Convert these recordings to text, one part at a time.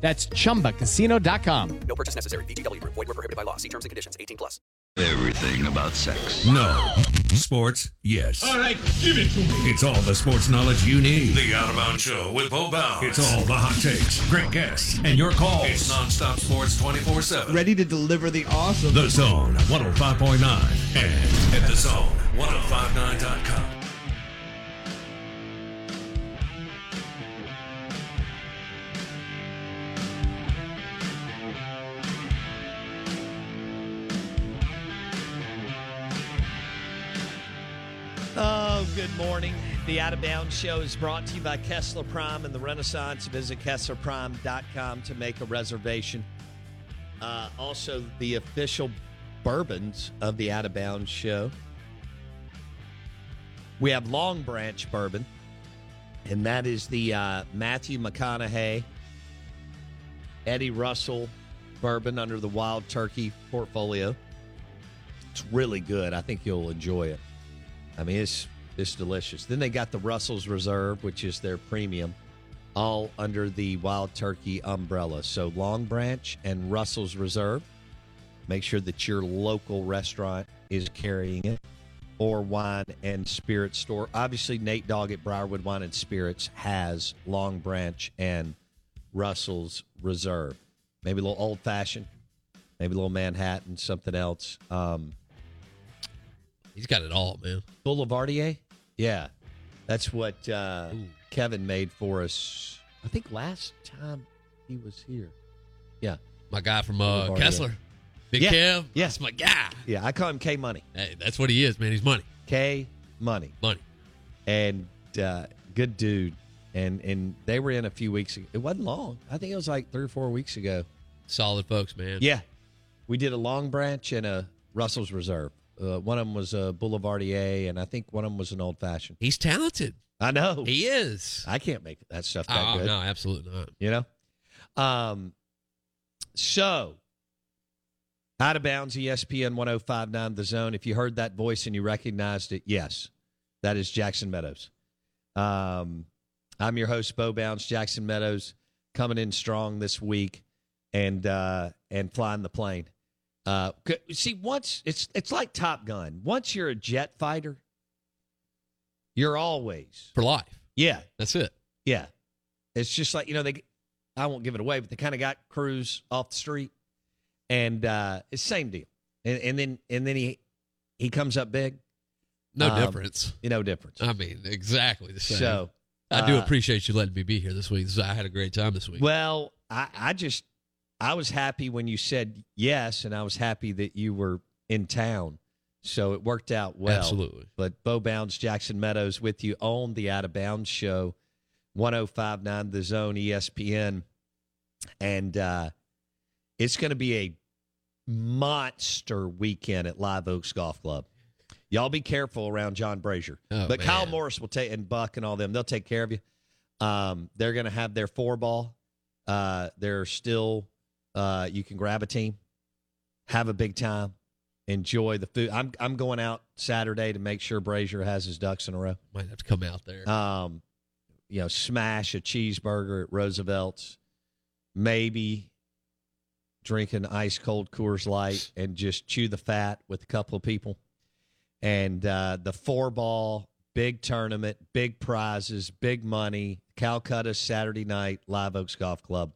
That's chumbacasino.com. No purchase necessary. VGW Group. Void were prohibited by law. See terms and conditions. 18 plus. Everything about sex. No. Sports, yes. All right, give it to me. It's all the sports knowledge you need. The Out of Bounds Show with Bo Bounds. It's all the hot takes, great guests, and your calls. It's nonstop sports 24 7. Ready to deliver the awesome. The Zone 105.9 and At the zone, 1059.com. good morning. The Out of Bounds Show is brought to you by Kessler Prime and the Renaissance. Visit KesslerPrime.com to make a reservation. Uh, also, the official bourbons of the Out of Bounds Show. We have Long Branch Bourbon, and that is the uh, Matthew McConaughey, Eddie Russell bourbon under the Wild Turkey portfolio. It's really good. I think you'll enjoy it. I mean, it's it's delicious. Then they got the Russell's Reserve, which is their premium, all under the Wild Turkey umbrella. So Long Branch and Russell's Reserve. Make sure that your local restaurant is carrying it, or wine and spirit store. Obviously, Nate Dogg at Briarwood Wine and Spirits has Long Branch and Russell's Reserve. Maybe a little old fashioned, maybe a little Manhattan, something else. Um, He's got it all, man. Boulevardier? Yeah. That's what uh, Kevin made for us, I think last time he was here. Yeah. My guy from uh, Kessler, Big Yeah. Kev. Yeah. That's my guy. Yeah, I call him K Money. Hey, that's what he is, man. He's money, K Money. money. And uh, good dude. And and they were in a few weeks ago. It wasn't long. I think it was like three or four weeks ago. Solid folks, man. Yeah. We did a Long Branch and a Russell's Reserve. Uh, one of them was a Boulevardier, and I think one of them was an old fashioned. He's talented. I know. He is. I can't make that stuff that Oh, good. no, absolutely not. You know? Um, so, out of bounds, ESPN 1059 The Zone. If you heard that voice and you recognized it, yes, that is Jackson Meadows. Um, I'm your host, Bo Bounds, Jackson Meadows, coming in strong this week and uh, and flying the plane. Uh, see, once it's it's like Top Gun. Once you're a jet fighter, you're always For life. yeah That's it. yeah. It's just like, you know, they I won't give it away, but they kind of got Cruise off the street. And uh it's same deal. And, and then and then he he comes up big. No Um, difference. You know difference. I mean, exactly the same. So I do uh, appreciate you letting me be here this week. I had a great time this week. Well, I, I just I was happy when you said yes, and I was happy that you were in town. So it worked out well. Absolutely. But Bo Bounds, Jackson Meadows with you on the Out of Bounds show, 1059 The Zone ESPN. And uh, it's going to be a monster weekend at Live Oaks Golf Club. Y'all be careful around John Brazier. Oh, but Kyle. Morris will take, and Buck and all them, they'll take care of you. Um, they're going to have their four ball. Uh, they're still, uh, you can grab a team have a big time, enjoy the food. I'm I'm going out Saturday to make sure Brazier has his ducks in a row. Might have to come out there. Um, you know, smash a cheeseburger at Roosevelt's, maybe drink an ice cold Coors Light and just chew the fat with a couple of people. And uh, the four ball, big tournament, big prizes, big money. Calcutta Saturday night, Live Oaks Golf Club,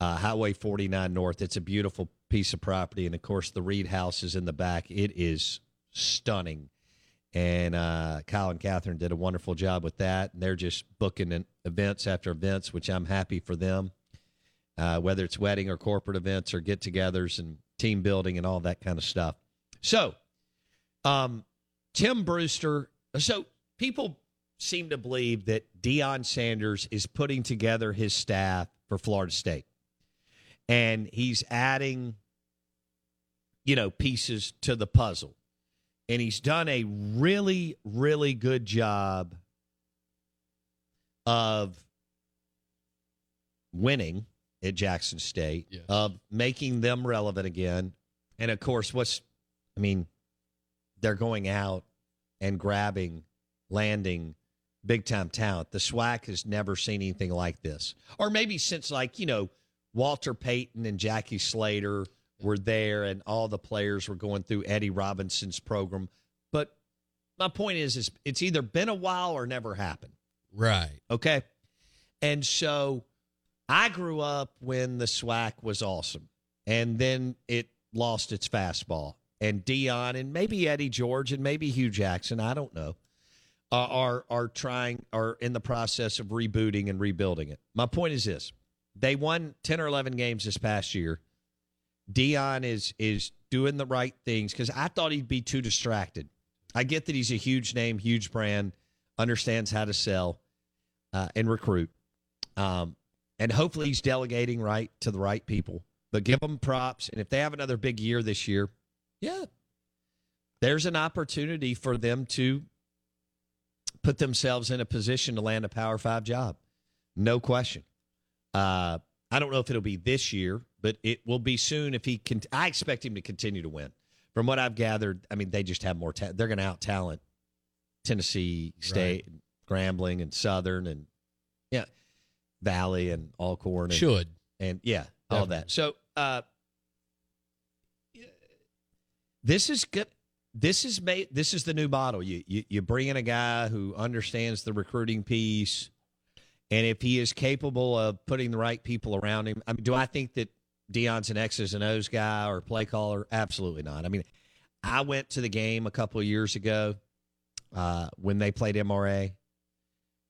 uh, Highway 49 North. It's a beautiful piece of property. And of course, the Reed House is in the back. It is stunning. And uh, Kyle and Catherine did a wonderful job with that. And they're just booking events after events, which I'm happy for them uh, whether it's wedding or corporate events or get togethers and team building and all that kind of stuff. So, um, Tim Brewster. So, people seem to believe that Deion Sanders is putting together his staff for Florida State. And he's adding, you know, pieces to the puzzle. And he's done a really, really good job of winning at Jackson State Yes. of making them relevant again. And of course, what's, I mean, they're going out and grabbing, landing big time talent. The SWAC has never seen anything like this. Or maybe since, like, you know, Walter Payton and Jackie Slater were there and all the players were going through Eddie Robinson's program. But my point is, is it's either been a while or never happened. right. Okay. And so I grew up when the SWAC was awesome. And then it lost its fastball. And Deion and maybe Eddie George and maybe Hue Jackson, I don't know, uh, are are trying are in the process of rebooting and rebuilding it. My point is this. They won 10 or 11 games this past year. Deion is is doing the right things because I thought he'd be too distracted. I get that he's a huge name, huge brand, understands how to sell uh, and recruit. Um, and hopefully he's delegating right to the right people. But give them props. And if they have another big year this year, yeah, there's an opportunity for them to put themselves in a position to land a Power Five job. No question. Uh, I don't know if it'll be this year, but it will be soon if he can. I expect him to continue to win. From what I've gathered, I mean, they just have more. Ta- they're going to out talent Tennessee State, Grambling, and Southern, and yeah, Valley and Alcorn. And, Should. and yeah, all that. So uh, this is good. This is made. This is the new model. You, you you bring in a guy who understands the recruiting piece, and if he is capable of putting the right people around him. I mean, do I think that Deion's an X's and O's guy or play caller? Absolutely not. I mean, I went to the game a couple of years ago uh, when they played MRA,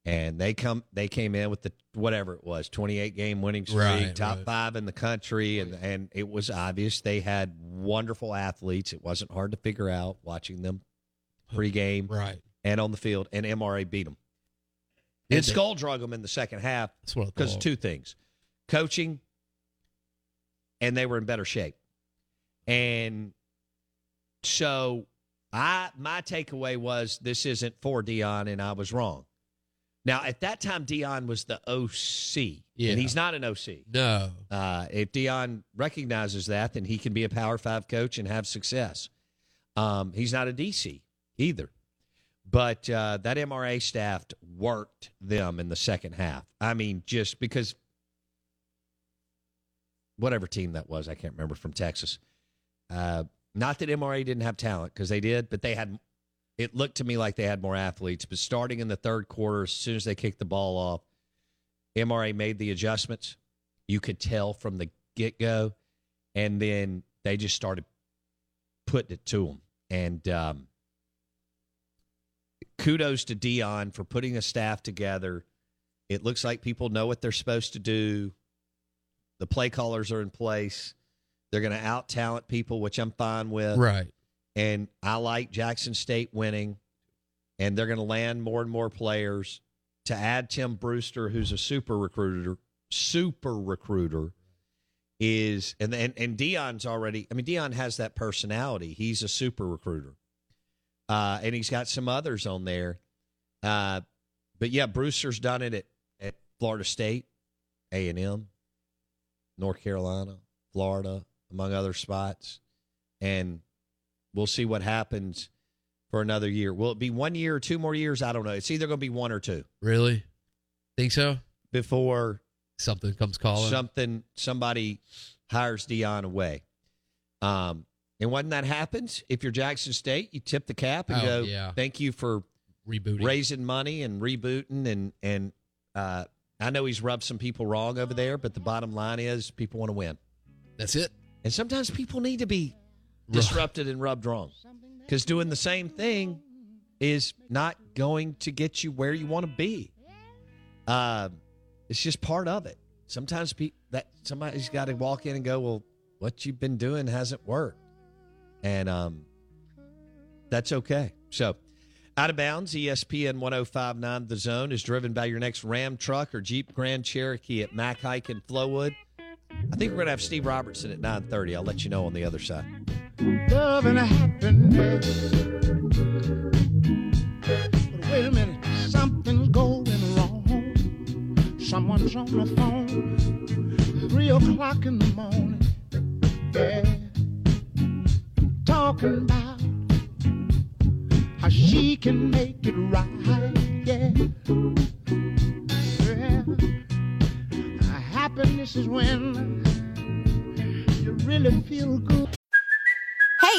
and they come they came in with the whatever it was 28 game winning streak Right, top right. five in the country and and it was obvious they had wonderful athletes it wasn't hard to figure out watching them pregame Right. and on the field and mra beat them And skull drug them in the second half That's what I because two things coaching and they were in better shape. And so i my takeaway was this isn't for deion and i was wrong. Now at that time deion was the oc Yeah. and he's not an oc No. uh, if deion recognizes that then he can be a power five coach and have success. Um, he's not a dc either but uh, that mra staff worked them in the second half. I mean just because whatever team that was i can't remember from texas. Uh, not that mra didn't have talent because they did but they had it looked to me like they had more athletes. But starting in the third quarter as soon as they kicked the ball off mra made the adjustments. You could tell from the get-go. And then they just started putting it to them and um, kudos to deion for putting a staff together it looks like people know what they're supposed to do the play callers are in place they're going to out talent people which i'm fine with Right. and I like Jackson State winning, and they're going to land more and more players. To add Tim Brewster, who's a super recruiter, super recruiter, is and and and Deion's already. I mean, Deion has that personality. He's a super recruiter, uh, and he's got some others on there. Uh, but yeah, Brewster's done it at, at Florida State, A and M, North Carolina, Florida, among other spots. and we'll see what happens for another year. Will it be one year or two more years? I don't know. It's either going to be one or two Really? Think so? before Something comes calling. something somebody hires Deion away. Um, and when that happens, if you're Jackson State, you tip the cap and Oh, go, yeah. "Thank you for Rebooting. raising money and rebooting." And and uh, I know he's rubbed some people wrong over there, but the bottom line is people want to win. That's it. And sometimes people need to be disrupted and rubbed wrong because doing the same thing is not going to get you where you want to be. Uh, it's just part of it. Sometimes pe- that somebody's got to walk in and go, "Well, what you've been doing hasn't worked," and um, that's okay. So, out of bounds, ESPN 1059 The Zone is driven by your next Ram truck or Jeep Grand Cherokee at Mac Haik and Flowood. I think we're going to have Steve Robertson at 9:30. I'll let you know on the other side. Love and happiness. But wait a minute, something's going wrong. Someone's on the phone, three o'clock in the morning. Yeah, talking about how she can make it right. Yeah, yeah. Happiness is when you really feel good.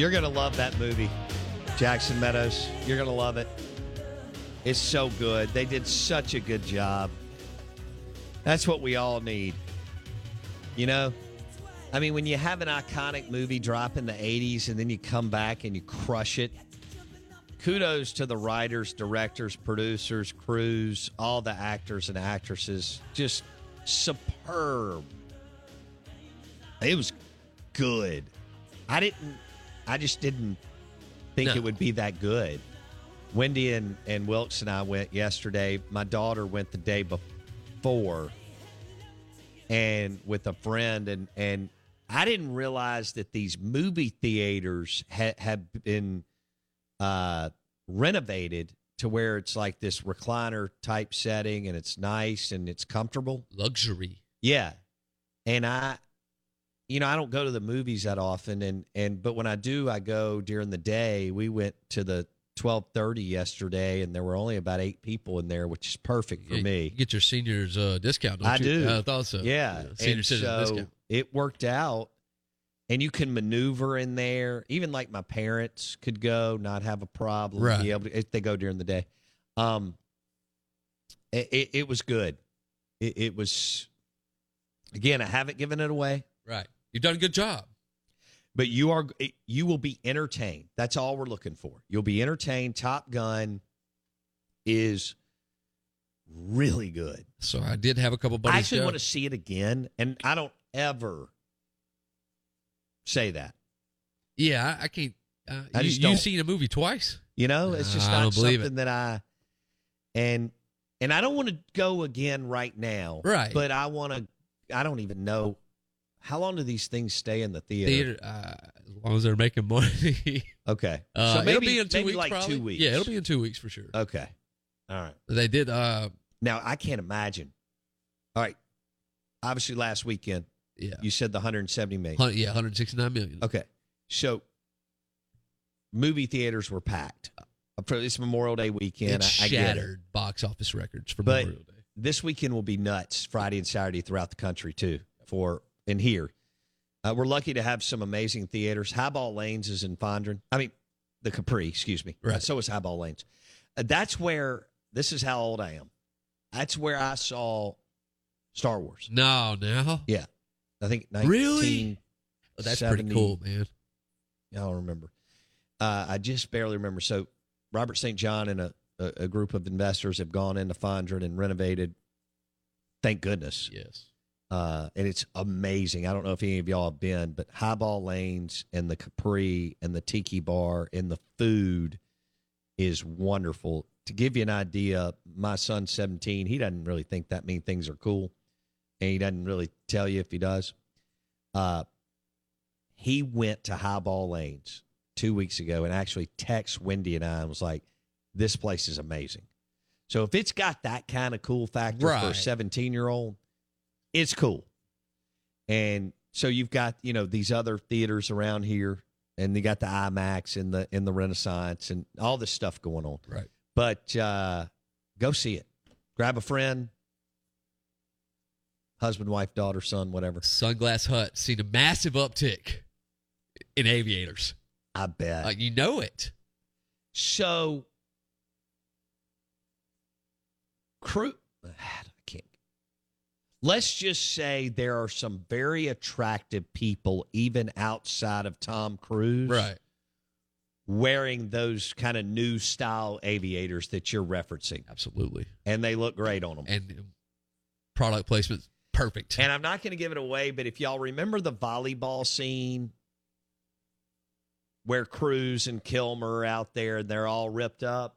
You're going to love that movie, Jackson Meadows. You're going to love it. It's so good. They did such a good job. That's what we all need. You know? I mean, when you have an iconic movie drop in the 80s and then you come back and you crush it, kudos to the writers, directors, producers, crews, all the actors and actresses. Just superb. It was good. I didn't, I just didn't think No. it would be that good. Wendy and, and Wilkes and I went yesterday. My daughter went the day before and with a friend and and I didn't realize that these movie theaters ha- have been uh, renovated to where it's like this recliner type setting and it's nice and it's comfortable. Luxury. Yeah. And I you know, I don't go to the movies that often and and but when I do, I go during the day. We went to the 12:30 yesterday and there were only about 8 people in there, which is perfect for Yeah, me. You get your seniors uh, discount. Don't I you? do. I thought so. Yeah. Senior And citizen so discount. It worked out. And you can maneuver in there. Even like my parents could go, not have a problem. Right. Be able to, if they go during the day. Um, it, it, it was good. It, it was, again, I haven't given it away. Right. You've done a good job. But you are you will be entertained. That's all we're looking for. You'll be entertained. Top Gun is really good. So I did have a couple buddies. I actually go. want to see it again, and I don't ever say that. Yeah, I, can't. Uh, I you, you've seen a movie twice. You know, it's just I not something that I and and I don't want to go again right now. Right. But I want to. I don't even know how long do these things stay in the theater. Theater, uh, as long as they're making money. Okay. Uh, so maybe it'll be in two maybe weeks, like probably. two weeks. Yeah, it'll be in two weeks for sure. Okay. All right. They did. Uh, Now I can't imagine. All right. Obviously, last weekend. Yeah. You said the 170 million. yeah, 169 million. Okay. So movie theaters were packed. Uh, This Memorial Day weekend. it get it. shattered box office records for But Memorial Day. this weekend will be nuts Friday and Saturday throughout the country, too, for and here. Uh, we're lucky to have some amazing theaters. Highball Lanes is in Fondren. I mean, the Capri, excuse me. Right. So is Highball Lanes. Uh, that's where, this is how old I am. That's where I saw Star Wars. No, now. Yeah. I think Really? Oh, that's pretty cool, man. I don't remember. Uh, I just barely remember. So Robert St. John and a, a, a group of investors have gone into Fondren and renovated. Thank goodness. Yes. Uh, and it's amazing. I don't know if any of y'all have been, but Highball Lanes and the Capri and the Tiki Bar and the food is wonderful. To give you an idea, my son's 17. He doesn't really think that mean things are cool, and he doesn't really tell you if he does. Uh, he went to Highball Lanes two weeks ago and actually texted Wendy and I and was like, "This place is amazing." So if it's got that kind of cool factor for a 17 year old, it's cool. And so you've got you know these other theaters around here, and you got the IMAX and the in the Renaissance and all this stuff going on. Right. But uh, go see it. Grab a friend, husband, wife, daughter, son, whatever. Sunglass Hut seen a massive uptick in aviators. I bet. Like you know it. So, crew. Let's just say there are some very attractive people, even outside of Tom Cruise, Right. wearing those kind of new style aviators that you're referencing, Absolutely. and they look great on them. And product placement perfect. And I'm not going to give it away, but if y'all remember the volleyball scene where Cruise and Kilmer are out there and they're all ripped up,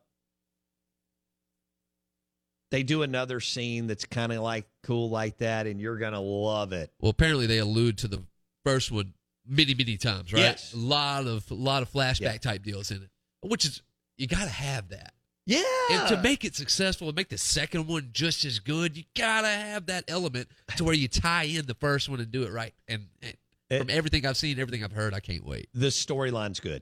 they do another scene that's kind of like cool like that, and you're to love it. Well, apparently they allude to the first one many, many times, right? Yes. A lot of a lot of flashback Yeah. type deals in it, which is you got to have that. Yeah. And to make it successful and make the second one just as good, you gotta have that element to where you tie in the first one and do it right. And, and It- from everything I've seen, everything I've heard, I can't wait. the storyline's good.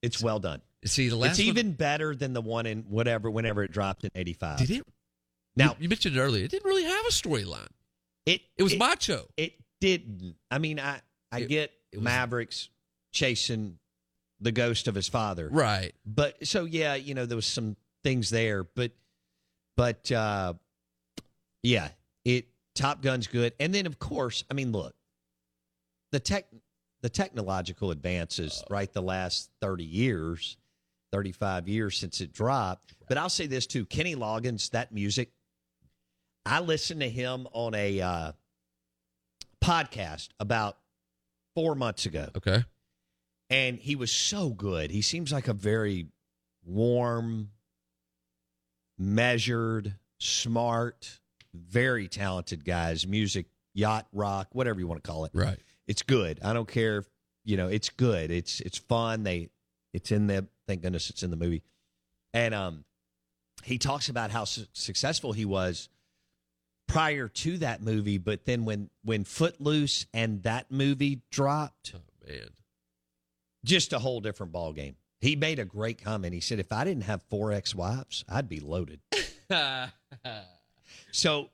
It's well done. See, the last It's one- even better than the one in whatever, whenever it dropped in 85. did it. Now, you, you mentioned it earlier. It didn't really have a storyline. it, It was it, macho. It didn't. I mean, I I It- get it was- Mavericks chasing the ghost of his father, Right. But so yeah, you know, there was some things there, but but uh yeah, it Top Gun's good. And then of course, I mean, look, the tech the technological advances, right, the last 30 years, 35 years since it dropped. But I'll say this too, Kenny Loggins, that music, I listened to him on a uh podcast about 4 months ago Okay. and he was so good. He seems like a very warm, measured, smart, very talented guy. His music, yacht rock, whatever you want to call it. Right. It's good. I don't care. If, you know, it's good. It's it's fun. They, it's in the. Thank goodness it's in the movie. And um, he talks about how su- successful he was prior to that movie, but then when when Footloose and that movie dropped, Oh man. just a whole different ball game. He made a great comment. He said, "If I didn't have four ex-wives, I'd be loaded." so,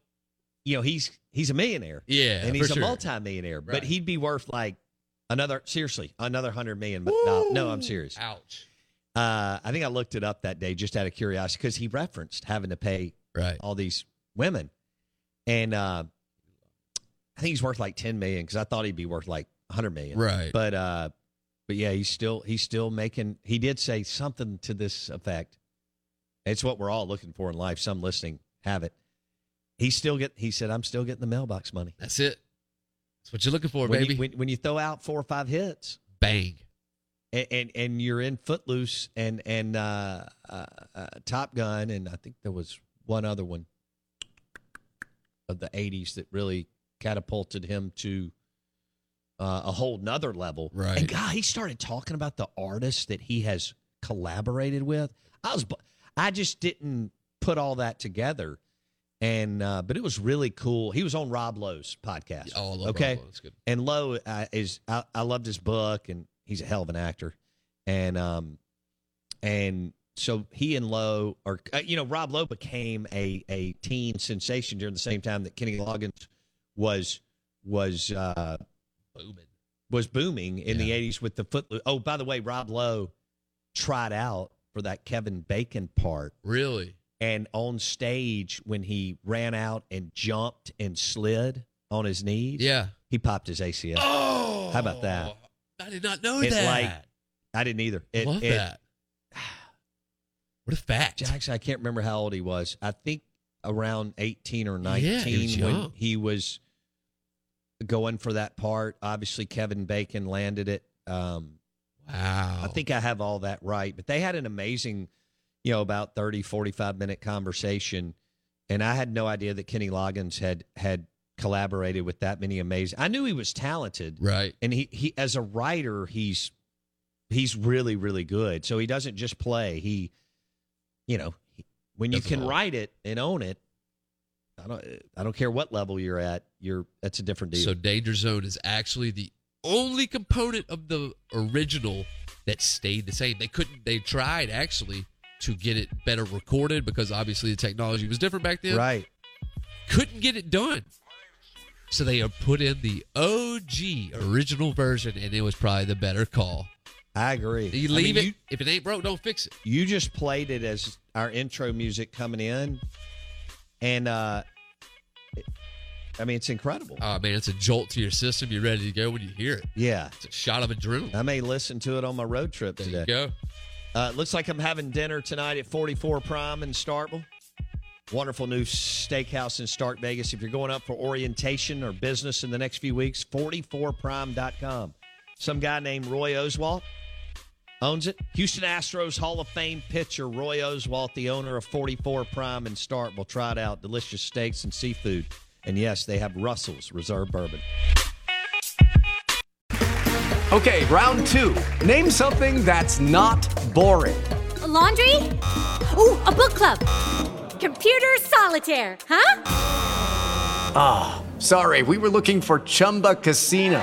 you know, he's he's a millionaire, Yeah, and he's a sure. multimillionaire, but he'd be worth like another seriously another hundred million. But no, no, I'm serious. Ouch. Uh, I think I looked it up that day just out of curiosity because he referenced having to pay Right. all these women, and uh, I think he's worth like ten million because I thought he'd be worth like hundred million. Right. But uh, but yeah, he's still he's still making. He did say something to this effect. It's what we're all looking for in life. Some listening have it. He still get. He said, "I'm still getting the mailbox money." That's it. That's what you're looking for, when baby. You, when, when you throw out four or five hits, Bang. and and, and you're in Footloose and and uh, uh, uh, Top Gun, and I think there was one other one of the '80s that really catapulted him to uh, a whole nother level. Right. And God, he started talking about the artists that he has collaborated with. I was, I just didn't put all that together. And uh, but it was really cool. He was on Rob Lowe's podcast. Oh, I love okay, Rob Lowe. That's good. and Lowe uh, is I, I loved his book, and he's a hell of an actor. And um, and so he and Lowe are uh, you know Rob Lowe became a a teen sensation during the same time that Kenny Loggins was was uh, booming was booming in the '80s with the foot. Oh, by the way, Rob Lowe tried out for that Kevin Bacon part. Really? And on stage, when he ran out and jumped and slid on his knees, Yeah. he popped his ACL. Oh, How about that? I did not know It's that. like I didn't either. It, Love it- that. What a fact. Actually, I can't remember how old he was. I think around 18 or Yeah, 19 he was when young. he was going for that part. Obviously, Kevin Bacon landed it. Um, wow. I think I have all that right. But they had an amazing, you know, about 30, 45 minute conversation. And I had no idea that Kenny Loggins had had collaborated with that many amazing. I knew he was talented. Right. And he, he as a writer, he's he's really, really good. So he doesn't just play. He you know, when you can all. write it and own it, I don't I don't care what level you're at, you're that's a different deal. So Danger Zone is actually the only component of the original that stayed the same. They couldn't. They tried actually to get it better recorded because obviously the technology was different back then. right. Couldn't get it done. So they have put in the OG original version, and it was probably the better call. I agree. You I leave mean, it. you- if it ain't broke, don't fix it. you just played it as our intro music coming in and uh it- i mean it's incredible Oh man, it's a jolt to your system. You're ready to go when you hear it. yeah It's a shot of adrenaline. i may listen to it on my road trip There today you go. uh looks like i'm having dinner tonight at 44 prime in starkville wonderful new steakhouse in stark vegas if you're going up for orientation or business in the next few weeks 44prime.com some guy named roy oswalt owns it. Houston Astros Hall of Fame pitcher Roy Oswalt, the owner of 44 Prime and Start, will try it out. Delicious steaks and seafood. And yes, they have Russell's Reserve Bourbon. Okay, round two. Name something that's not boring. A laundry? Ooh, a book club. Computer solitaire, huh? Ah, sorry, we were looking for Chumba Casino.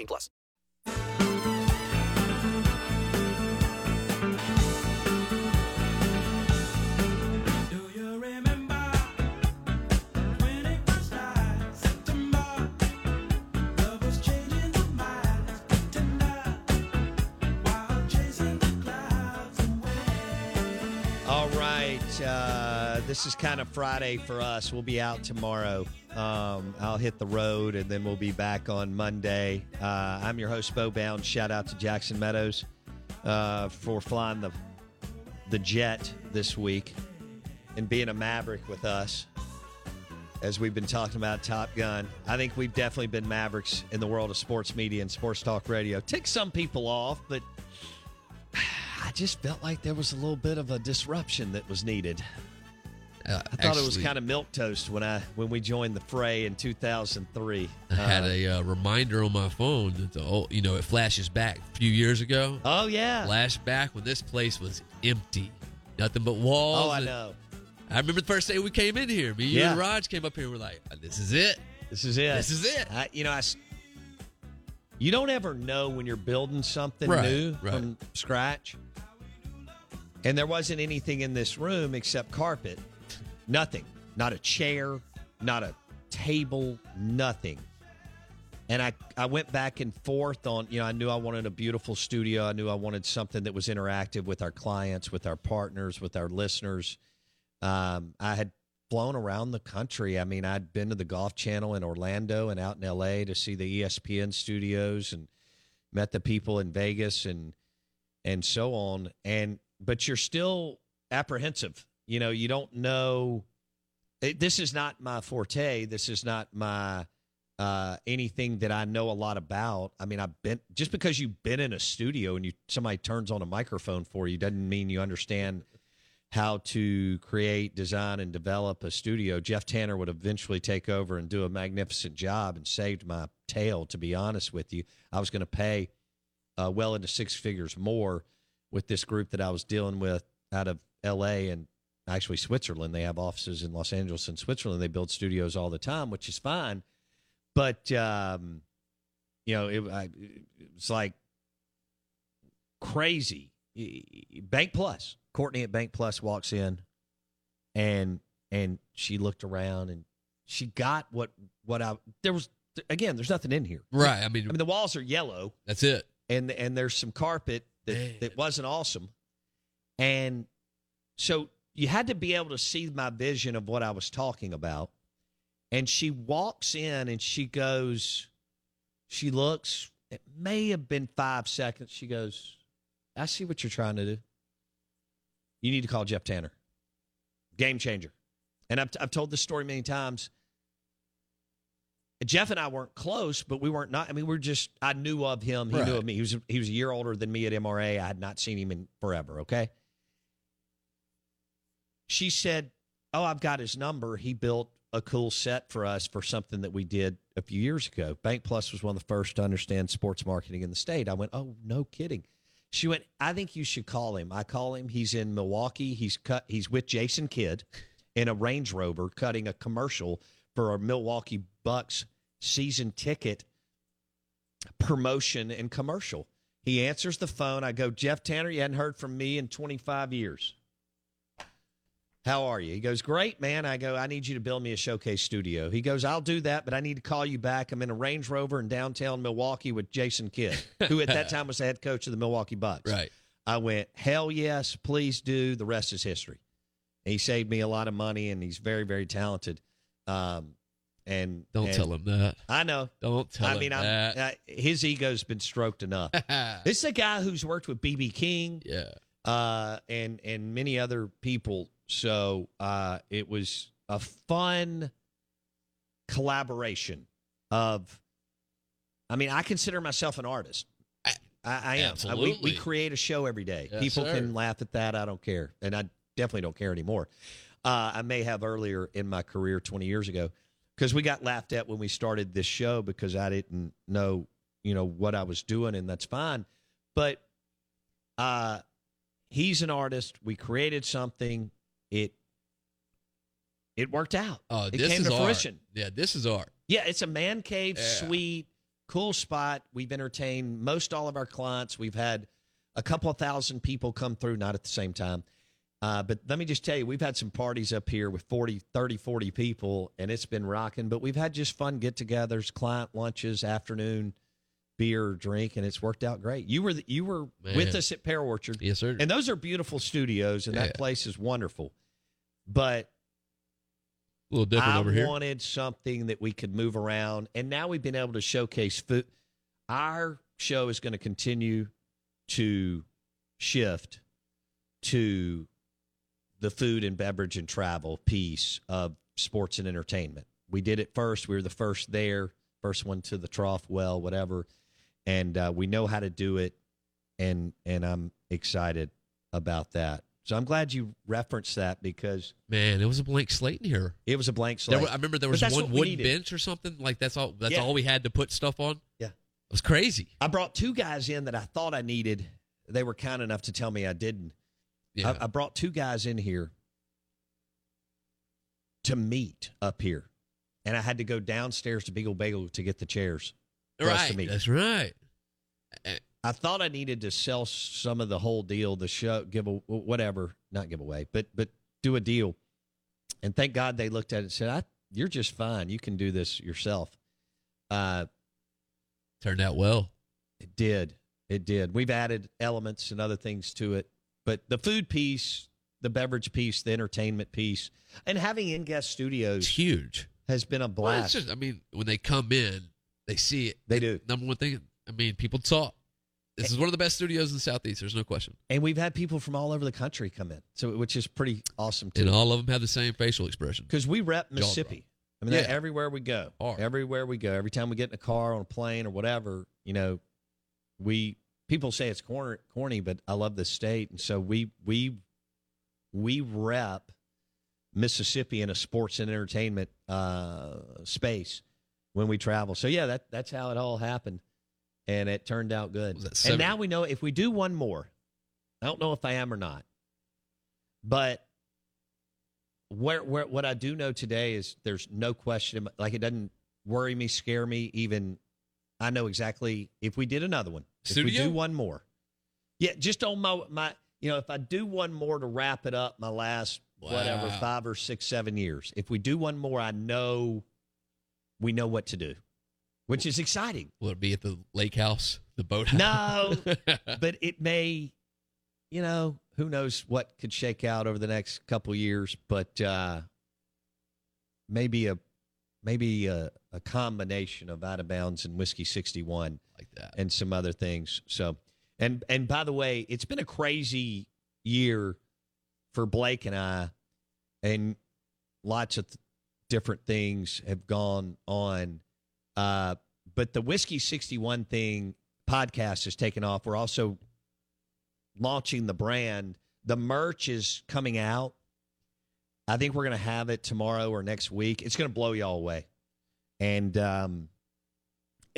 plus. All right. Uh, this is kind of Friday for us. We'll be out tomorrow. Um, I'll hit the road and then we'll be back on Monday. Uh, I'm your host, Bo Bound. Shout out to Jackson Meadows uh, for flying the, the jet this week and being a maverick with us as we've been talking about Top Gun. I think we've definitely been mavericks in the world of sports media and sports talk radio. Tick some people off, but I just felt like there was a little bit of a disruption that was needed. Uh, I thought it was kind of milk toast when I when we joined the fray in 2003. I had Uh, a uh, reminder on my phone that the old, you know, it flashes back a few years ago. Oh yeah, Flashback when this place was empty, nothing but walls. Oh, I know. I remember the first day we came in here. Me, you, Yeah. and Raj came up here. and We're like, "This is it. This is it. This is it." I, you know, I. You don't ever know when you're building something Right, new right. from scratch. And there wasn't anything in this room except carpet. Nothing. Not a chair, not a table, nothing. And I, I went back and forth on, you know, I knew I wanted a beautiful studio. I knew I wanted something that was interactive with our clients, with our partners, with our listeners. Um, I had flown around the country. I mean, I'd been to the Golf Channel in Orlando and out in LA to see the ESPN studios and met the people in Vegas and and so on. And but you're still apprehensive. You know, you don't know. it- This is not my forte. This is not my uh, anything that I know a lot about. I mean, I've been just because you've been in a studio and you somebody turns on a microphone for you doesn't mean you understand how to create, design, and develop a studio. Jeff Tanner would eventually take over and do a magnificent job and saved my tail, to be honest with you. I was going to pay uh, well into six figures more with this group that I was dealing with out of LA and actually Switzerland. They have offices in Los Angeles and Switzerland. They build studios all the time, which is fine. But, um, you know, it, I, it's like crazy. Bank Plus. Courtney at Bank Plus walks in and and she looked around and she got what what I there was again, there's nothing in here. Right. I mean, I mean the walls are yellow that's it. and and there's some carpet that, that wasn't awesome. And so you had to be able to see my vision of what I was talking about. And she walks in and she goes, she looks, it may have been five seconds. She goes, I see what you're trying to do. You need to call Jeff Tanner. Game changer. And I've, I've told this story many times. Jeff and I weren't close, but we weren't not. I mean, we are just. I knew of him. He knew of me. He was he was a year older than me at MRA. I had not seen him in forever. Okay. She said, "Oh, I've got his number. He built a cool set for us for something that we did a few years ago. Bank Plus was one of the first to understand sports marketing in the state." I went, "Oh, no kidding." She went, "I think you should call him." I call him. He's in Milwaukee. He's cut. He's with Jason Kidd in a Range Rover cutting a commercial for a Milwaukee Bucks season ticket promotion and commercial. He answers the phone. I go, Jeff Tanner, you hadn't heard from me in 25 years. How are you? He goes, Great, man. I go, I need you to build me a showcase studio. He goes, I'll do that, but I need to call you back. I'm in a Range Rover in downtown Milwaukee with Jason Kidd, who at that time was the head coach of the Milwaukee Bucks. Right. I went, Hell yes, please do. The rest is history. He saved me a lot of money, and he's very, very talented. Um, and Don't and- tell him that. I know. Don't tell I him mean, I'm, that. uh, his ego's been stroked enough. this is a guy who's worked with BB King, yeah, uh, and and many other people. So uh, it was a fun collaboration of. I mean, I consider myself an artist. I, I am. I- we, we create a show every day. Yes, People sir. can laugh at that. I don't care, and I definitely don't care anymore. Uh, I may have earlier in my career, twenty years ago, because we got laughed at when we started this show because I didn't know, you know, what I was doing, and that's fine. But uh, he's an artist. We created something. It it worked out. Oh, it this came is to art. fruition. Yeah, this is art. Yeah, it's a man cave Yeah. suite, cool spot. We've entertained most all of our clients. We've had a couple of thousand people come through, not at the same time. Uh, but let me just tell you, we've had some parties up here with 40, 30, 40 people, and it's been rocking. But we've had just fun get togethers, client lunches, afternoon beer, drink, and it's worked out great. You were the, you were Man. with us at Pear Orchard. Yes, sir. And those are beautiful studios, and Yeah. that place is wonderful. But A little different I over here. wanted something that we could move around, and now we've been able to showcase food. Our show is going to continue to shift to the food and beverage and travel piece of sports and entertainment. We did it first. We were the first there, first one to the trough well, whatever, and uh, we know how to do it, and and I'm excited about that. So I'm glad you referenced that because Man, it was a blank slate in here. it was a blank There slate. were, I remember there was one wooden bench or something. Like that's all. That's Yeah. all we had to put stuff on. Yeah. It was crazy. I brought two guys in that I thought I needed. They were kind enough to tell me I didn't. Yeah. I, I brought two guys in here to meet up here, and I had to go downstairs to Beagle Bagel to get the chairs. for us to Right. meet. That's right. I thought I needed to sell some of the whole deal, the show, give a whatever, not give away, but but do a deal. And thank God they looked at it and said, I, "You're just fine. You can do this yourself." Uh, Turned out well. It did. It did. We've added elements and other things to it, but the food piece, the beverage piece, the entertainment piece, and having in guest studios It's huge. has been a Well, blast. just, I mean, when they come in, they see it. They do. Number one thing, I mean, people talk. This is one of the best studios in the southeast. There's no question. and we've had people from all over the country come in, so which is pretty awesome too. And all of them have the same facial expression. because we rep Mississippi. I mean, Yeah. everywhere we go, Hard. everywhere we go, every time we get in a car, on a plane, or whatever, you know, we people say it's corny, corny, but I love the state, and so we we we rep Mississippi in a sports and entertainment uh, space when we travel. So yeah, that that's how it all happened, and it turned out good. And now we know if we do one more, I don't know if I am or not, but where, where what I do know today is there's no question like it doesn't worry me, scare me. Even I know exactly if we did another one, if we do one more, yeah, just on my my you know if I do one more to wrap it up, my last whatever five or six seven years. If we do one more, I know we know what to do, which is exciting. Will it be at the lake house, the boathouse? No, but it may, you know, who knows what could shake out over the next couple years, but uh, maybe a maybe a, a combination of out of bounds and whiskey 61 like that and some other things. So, and and by the way, it's been a crazy year for Blake and I, and lots of th- different things have gone on. Uh, but the whiskey 61 thing podcast has taken off. We're also launching the brand. The merch is coming out. I think we're going to have it tomorrow or next week. It's going to blow y'all away. And um,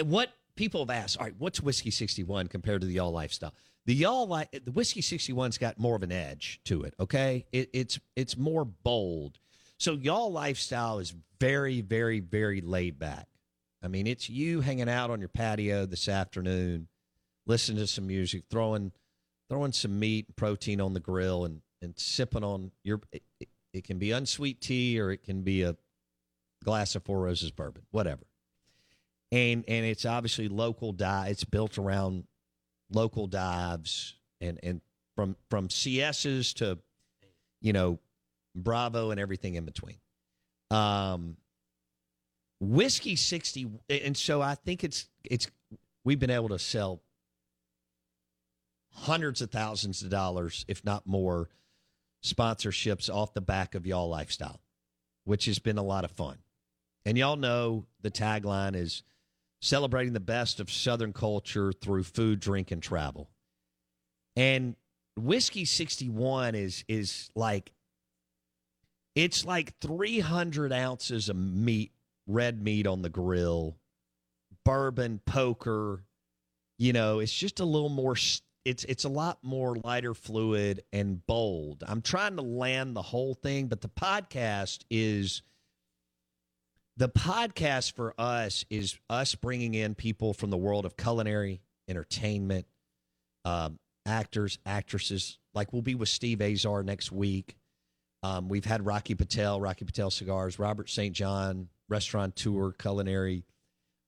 what people have asked, all right, what's whiskey 61 compared to the y'all lifestyle? The y'all li- the whiskey 61's got more of an edge to it. Okay, it, it's it's more bold. So y'all lifestyle is very very very laid back. I mean, it's you hanging out on your patio this afternoon, listening to some music, throwing throwing some meat and protein on the grill, and and sipping on your. It, it, can be unsweet tea or it can be a glass of Four Roses bourbon, whatever. And and it's obviously local dive. It's built around local dives and and from from CSs to you know Bravo and everything in between. Um, whiskey sixty, and so I think it's it's we've been able to sell hundreds of thousands of dollars, if not more, sponsorships off the back of y'all lifestyle, which has been a lot of fun. And y'all know the tagline is celebrating the best of Southern culture through food, drink, and travel. And whiskey 61 is is like it's like 300 ounces of meat, red meat on the grill, bourbon, poker. You know, it's just a little more. It's it's a lot more lighter fluid and bold. I'm trying to land the whole thing, but the podcast is the podcast for us is us bringing in people from the world of culinary, entertainment, um, actors, actresses. Like we'll be with Steve Azar next week. Um, we've had Rocky Patel, Rocky Patel Cigars, Robert St. John, restaurant tour, culinary.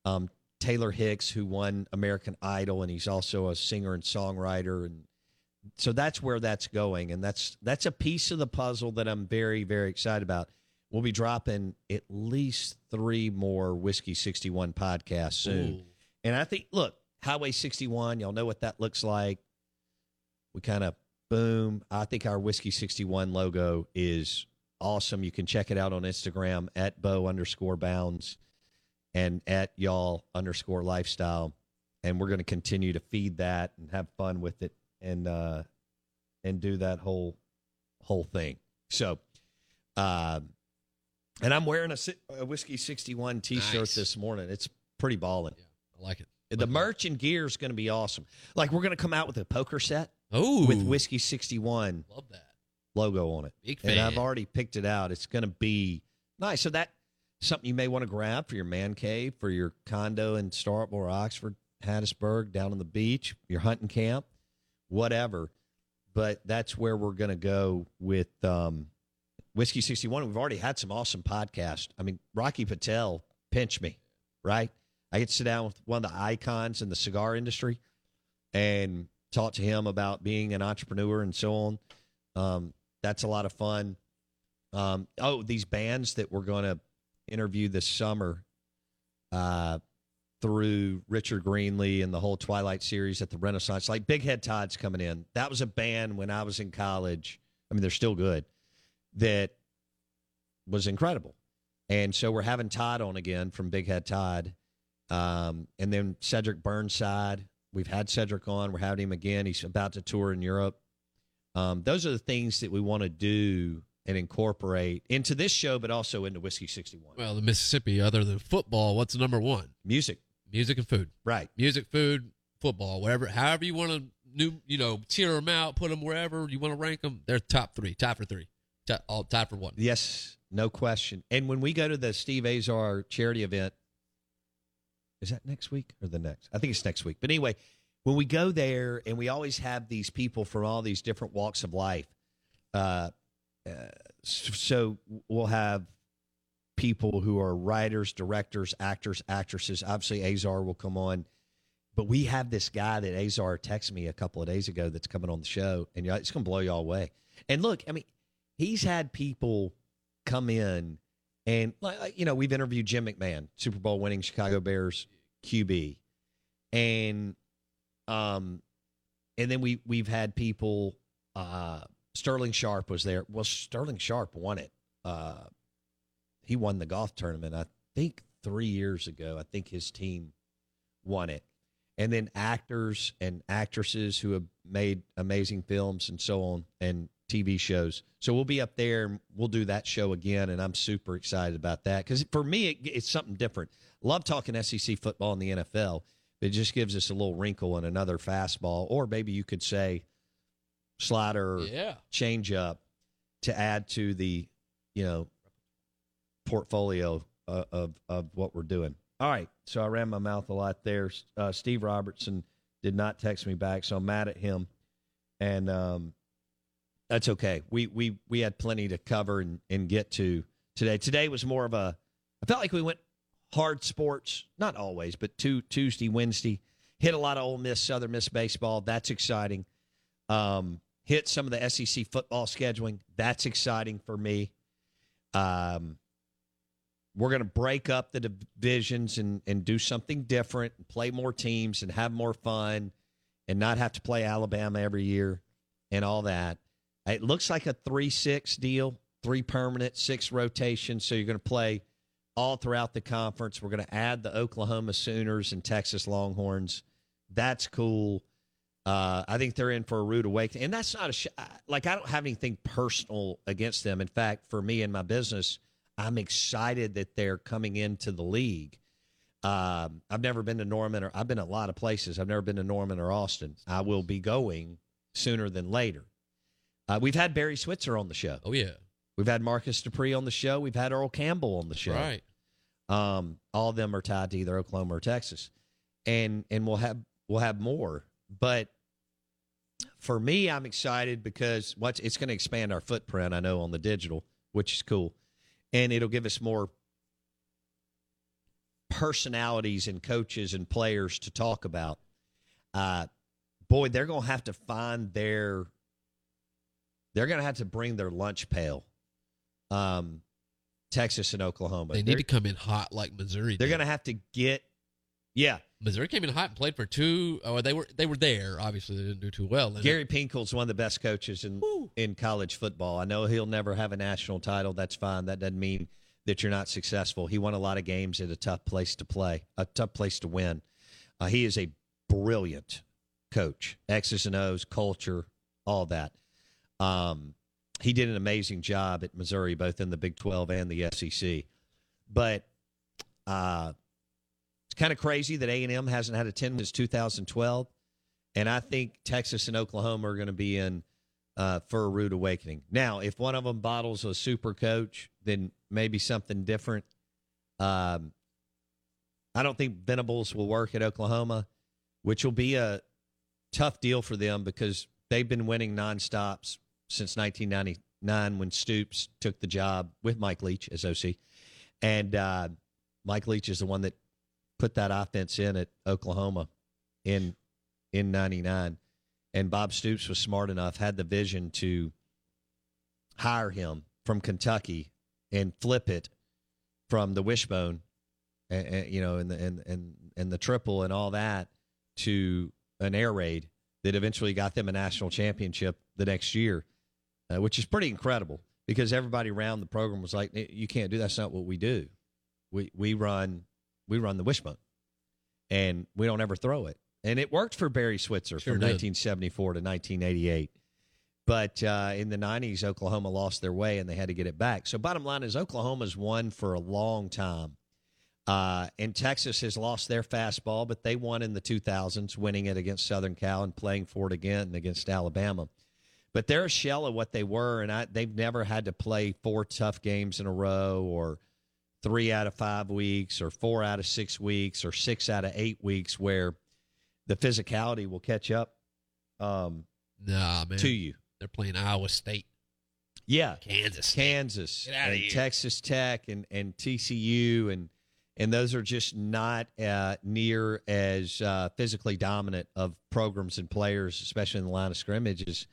Um, Taylor Hicks, who won American Idol, and he's also a singer and songwriter, and so that's where that's going, and that's that's a piece of the puzzle that I'm very very excited about. We'll be dropping at least three more Whiskey 61 podcasts soon. Ooh. And I think, look, Highway 61, y'all know what that looks like. We kind of boom. I think our Whiskey 61 logo is awesome. You can check it out on Instagram at bow underscore bounds and at y'all underscore lifestyle. And we're going to continue to feed that and have fun with it and, uh, and do that whole whole thing. So, um, and I'm wearing a, a whiskey 61 T-shirt Nice. this morning. It's pretty balling. I like it. The merch and gear is going to be awesome. Like we're going to come out with a poker set. Oh, with whiskey 61 love that logo on it. Big And I've already picked it out. It's going to be nice. So that something you may want to grab for your man cave, for your condo in Starkville or Oxford, Hattiesburg, down on the beach, your hunting camp, whatever. But that's where we're going to go with um, Whiskey 61. We've already had some awesome podcasts. I mean, Rocky Patel pinch me, right? I get to sit down with one of the icons in the cigar industry and talk to him about being an entrepreneur and so on. Um, that's a lot of fun. Um, oh, these bands that we're going to interview this summer uh, through Richard Greenlee and the whole Twilight series at the Renaissance, like Big Head Todd's coming in. That was a band when I was in college. I mean, they're still good. That was incredible. And so we're having Todd on again from Big Head Todd. Um, and then Cedric Burnside. We've had Cedric on. We're having him again. He's about to tour in Europe. Um, those are the things that we want to do and incorporate into this show, but also into Whiskey 61. Well, the Mississippi, other than football, what's number one? Music. Music and food. Right. Music, food, football, whatever. However you want to, new, you know, tier them out, put them wherever you want to rank them. They're top three, tie for three, tie, all tie for one. Yes, no question. And when we go to the Steve Azar charity event, is that next week or the next? I think it's next week. But anyway, when we go there and we always have these people from all these different walks of life, uh, uh, so we'll have people who are writers, directors, actors, actresses. Obviously, Azar will come on. But we have this guy that Azar texted me a couple of days ago that's coming on the show, and it's going to blow y'all away. And look, I mean, he's had people come in, and you know, we've interviewed Jim McMahon, Super Bowl winning Chicago Bears QB, and um, and then we we've had people. Uh, Sterling Sharpe was there. Well, Sterling Sharpe won it. Uh, he won the golf tournament. I think three years ago. I think his team won it. And then actors and actresses who have made amazing films and so on and TV shows. So we'll be up there and we'll do that show again. And I'm super excited about that because for me, it, it's something different. Love talking SEC football in the NFL. It just gives us a little wrinkle and another fastball, or maybe you could say slider, Yeah. change up to add to the, you know, portfolio uh, of of what we're doing. All right, so I ran my mouth a lot there. Uh, Steve Robertson did not text me back, so I'm mad at him, and um, that's okay. We we we had plenty to cover and, and get to today. Today was more of a. I felt like we went hard sports, not always, but two, Tuesday, Wednesday. Hit a lot of Ole Miss, Southern Miss baseball. That's exciting. Um, hit some of the SEC football scheduling. That's exciting for me. Um, we're going to break up the divisions and, and do something different and play more teams and have more fun and not have to play Alabama every year and all that. It looks like a 3 6 deal, three permanent, six rotation. So you're going to play all throughout the conference. We're going to add the Oklahoma Sooners and Texas Longhorns. That's cool. Uh, I think they're in for a rude awakening, and that's not a sh- like I don't have anything personal against them. In fact, for me and my business, I'm excited that they're coming into the league. Um, I've never been to Norman, or I've been a lot of places. I've never been to Norman or Austin. I will be going sooner than later. Uh, we've had Barry Switzer on the show. Oh yeah, We've had Marcus Dupree on the show. We've had Earl Campbell on the show. Right. Um, all of them are tied to either Oklahoma or Texas, and and we'll have we'll have more. But for me, I'm excited because what's it's going to expand our footprint. I know on the digital, which is cool, and it'll give us more personalities and coaches and players to talk about. Uh, boy, they're going to have to find their. They're going to have to bring their lunch pail. Um, Texas and Oklahoma. They They're- need to come in hot like Missouri. they're going to have to get. Yeah, Missouri came in hot and played for two. Oh, they were they were there. Obviously, they didn't do too well. Gary Pinkel's one of the best coaches in in college football. I know he'll never have a national title. That's fine. That doesn't mean that you're not successful. He won a lot of games at a tough place to play, a tough place to win. Uh, he is a brilliant coach. X's and O's, culture, all that. Um, he did an amazing job at Missouri, both in the Big 12 and the SEC. But uh, it's kind of crazy that A&M hasn't had a 10 since 2012. And I think Texas and Oklahoma are going to be in uh, for a rude awakening. Now, if one of them bottles a super coach, then maybe something different. Um, I don't think Venables will work at Oklahoma, which will be a tough deal for them because they've been winning nonstops since 1999 when Stoops took the job with Mike Leach as OC. And uh, Mike Leach is the one that put that offense in at Oklahoma in in 99. And Bob Stoops was smart enough, had the vision to hire him from Kentucky and flip it from the wishbone, and, and, you know, and the and, and and the triple and all that to an air raid that eventually got them a national championship the next year, uh, which is pretty incredible because everybody around the program was like, "You can't do that. that's not what we do. We we run we run the wishbone, and we don't ever throw it." And it worked for Barry Switzer Sure from did. 1974 to 1988. But uh, in the 90s, Oklahoma lost their way and they had to get it back. So, bottom line is, Oklahoma's won for a long time. Uh, and Texas has lost their fastball, but they won in the 2000s, winning it against Southern Cal and playing for it again against Alabama. But they're a shell of what they were, and I, they've never had to play four tough games in a row or three out of five weeks or four out of six weeks or six out of eight weeks where the physicality will catch up um, Nah, man. to you. They're playing Iowa State. Yeah, Kansas, Kansas, and here. Texas Tech, and and TCU, and and those are just not uh, near as uh, physically dominant of programs and players, especially in the line of scrimmage, as,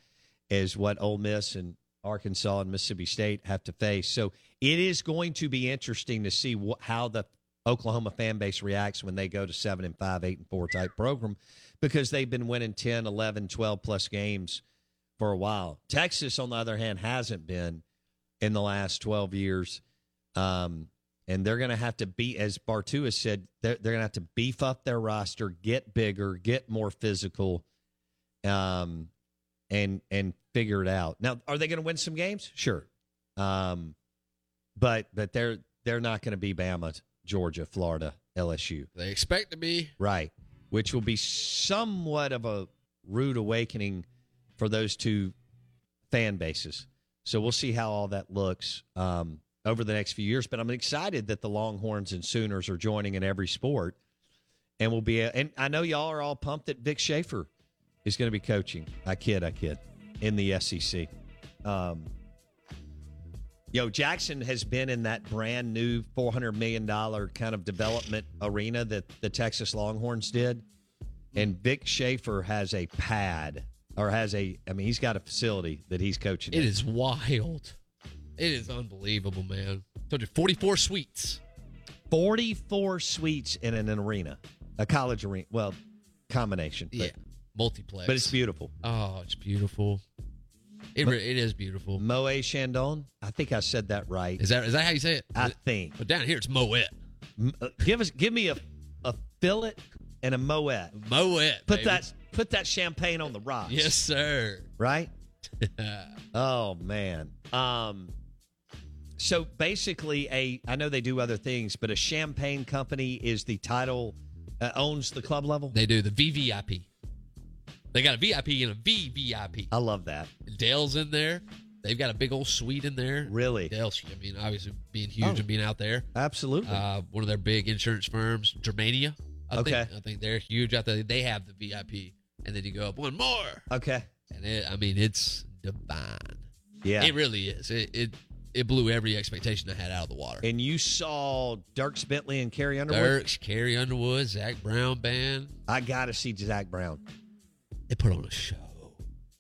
as what Ole Miss and Arkansas and Mississippi State have to face. So it is going to be interesting to see how the Oklahoma fan base reacts when they go to seven and five, eight and four type program, because they've been winning 10, 11, 12 plus games for a while. Texas, on the other hand, hasn't been in the last 12 years. Um, and they're going to have to be, as Bartu has said, they're, they're going to have to beef up their roster, get bigger, get more physical, um, and and figure it out. Now, are they going to win some games? Sure, um, but but they're they're not going to be Bama, Georgia, Florida, LSU. They expect to be. Right. Which will be somewhat of a rude awakening for those two fan bases. So we'll see how all that looks um, over the next few years. But I'm excited that the Longhorns and Sooners are joining in every sport. And we'll be, and I know y'all are all pumped that Vic Schaefer is going to be coaching. I kid, I kid, in the SEC. Um, Yo, Jackson has been in that brand new $400 million kind of development arena that the Texas Longhorns did. And Vic Schaefer has a pad or has a, I mean, he's got a facility that he's coaching. It in. is wild. It is unbelievable, man. Told you, 44 suites. 44 suites in an arena, a college arena. Well, combination. Yeah. Multiplex. but it's beautiful. Oh, it's beautiful. It, it is beautiful. Moet Chandon. I think I said that right. Is that is that how you say it? I think. But down here it's Moet. Uh, Give us, give me a, a fillet and a Moet. Moet. Put baby. that, put that champagne on the rocks. Yes, sir. right? oh man. Um so basically a I know they do other things, but a champagne company is the title uh, owns the club level. They do the VVIP. They got a VIP and a VVIP. I love that. Dale's in there. They've got a big old suite in there. Really? Dale's, I mean, obviously being huge Oh. and being out there. Absolutely. Uh, one of their big insurance firms, Germania. I Okay. Think, I think they're huge out there. They have the VIP. And then you go up one more. okay. And it, I mean, it's divine. Yeah. It really is. It, it it blew every expectation I had out of the water. and you saw Dierks Bentley and Carrie Underwood. Dierks, Carrie Underwood, Zac Brown band. I got to see Zac Brown. They put on a show.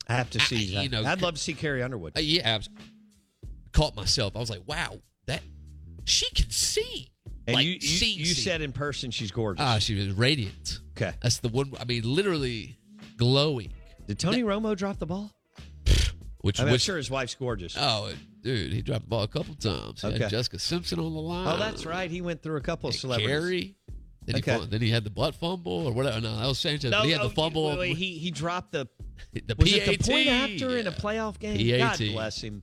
I have to see. I, you know, I'd love to see Carrie Underwood. Uh, yeah, I was, caught myself. I was like, wow, that she can see. and like, you, you, sing, you sing. said in person she's gorgeous. Ah, she was radiant. okay. That's the one. I mean, literally glowing. Did Tony Romo drop the ball? Which, I mean, I'm sure his wife's gorgeous. oh, dude, he dropped the ball a couple times. He Okay. had Jessica Simpson on the line. Oh, that's right. He went through a couple of celebrities. Gary. Then, Okay. he, then he had the butt fumble or whatever. No, that was Sanchez. but he had oh, the fumble. wait, wait, he he dropped the the was PAT. it the point after in a playoff game? God bless him.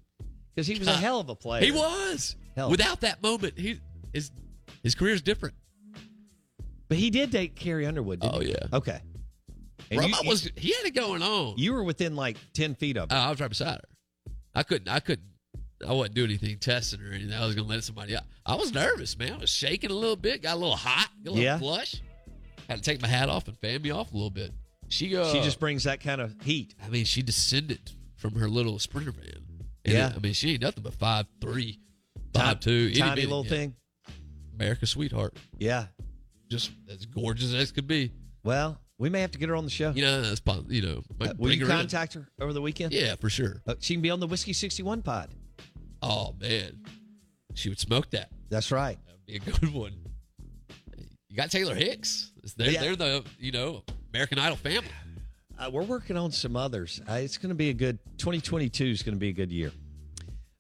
because he was a hell of a player. He was. Hell. Without that moment, he his his career's different. But he did date Carrie Underwood. Didn't Oh, he? yeah. Okay. And Robot was he had it going on. You were within like ten feet of Oh, him. I was right beside her. I couldn't. I couldn't. I wasn't doing anything testing or anything. I was gonna let somebody out. I was nervous, man. I was shaking a little bit. Got a little hot. Got a little Yeah. flush. Had to take my hat off and fan me off a little bit. She uh, she just brings that kind of heat. I mean, she descended from her little sprinter van. And Yeah. it- I mean, she ain't nothing but five three, Ti- two, itty tiny bitty, little yeah. thing. America's sweetheart. Yeah. Just as gorgeous as could be. Well, we may have to get her on the show. You know, that's pos- you know. Uh, will you her in. contact her over the weekend? Yeah, for sure. Uh, she can be on the Whiskey 61 pod. Oh man, she would smoke that. That's right. That'd be a good one. You got Taylor Hicks. They're, Yeah. they're the you know American Idol family. Uh, we're working on some others. Uh, it's going to be a good 2022 is going to be a good year.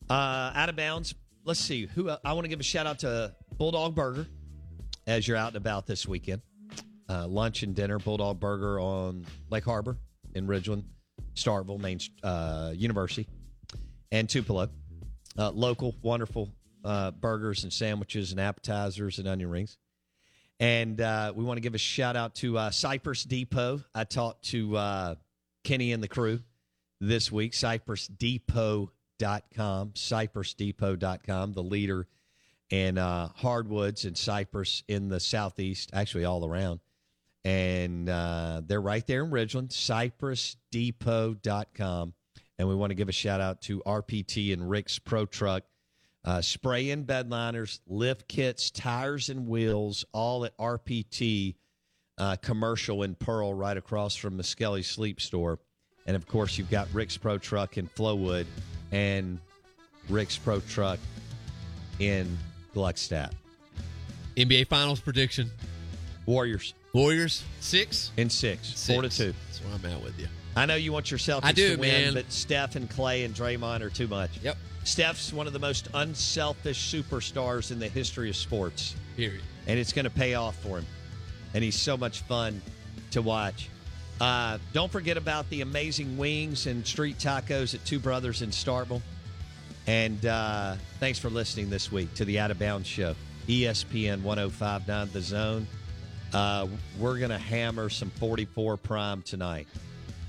Uh, out of bounds. Let's see who I want to give a shout out to Bulldog Burger as you're out and about this weekend. Uh, lunch and dinner, Bulldog Burger on Lake Harbor in Ridgeland, Starkville, Main uh, University, and Tupelo. Uh, local, wonderful uh, burgers and sandwiches and appetizers and onion rings. And uh, we want to give a shout out to uh, Cypress Depot. I talked to uh, Kenny and the crew this week. CypressDepot.com. CypressDepot.com, the leader in uh, hardwoods and cypress in the southeast, actually all around. And uh, they're right there in Ridgeland, CypressDepot.com. And we want to give a shout out to RPT and Rick's Pro Truck. Uh, spray in bed liners, lift kits, tires and wheels, all at RPT uh, commercial in Pearl, right across from Miskelly Sleep Store. And of course, you've got Rick's Pro Truck in Flowood and Rick's Pro Truck in Gluckstadt. NBA Finals prediction: Warriors Warriors six in six, four to two. That's where I'm at with you. I know you want your Celtics I do, to win, man. but Steph and Clay and Draymond are too much. Yep. Steph's one of the most unselfish superstars in the history of sports. Period. And it's going to pay off for him. And he's so much fun to watch. Uh, don't forget about the amazing wings and street tacos at Two Brothers in Starkville. And uh, thanks for listening this week to the Out of Bounds Show, ESPN 1059 The Zone. Uh, we're going to hammer some 44 prime tonight.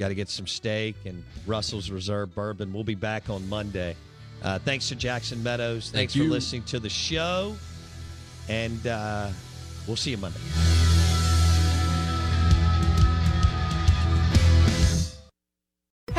Got to get some steak and Russell's Reserve bourbon. We'll be back on Monday. Uh, thanks to Jackson Meadows. Thank Thanks for listening to the show. And uh, we'll see you Monday.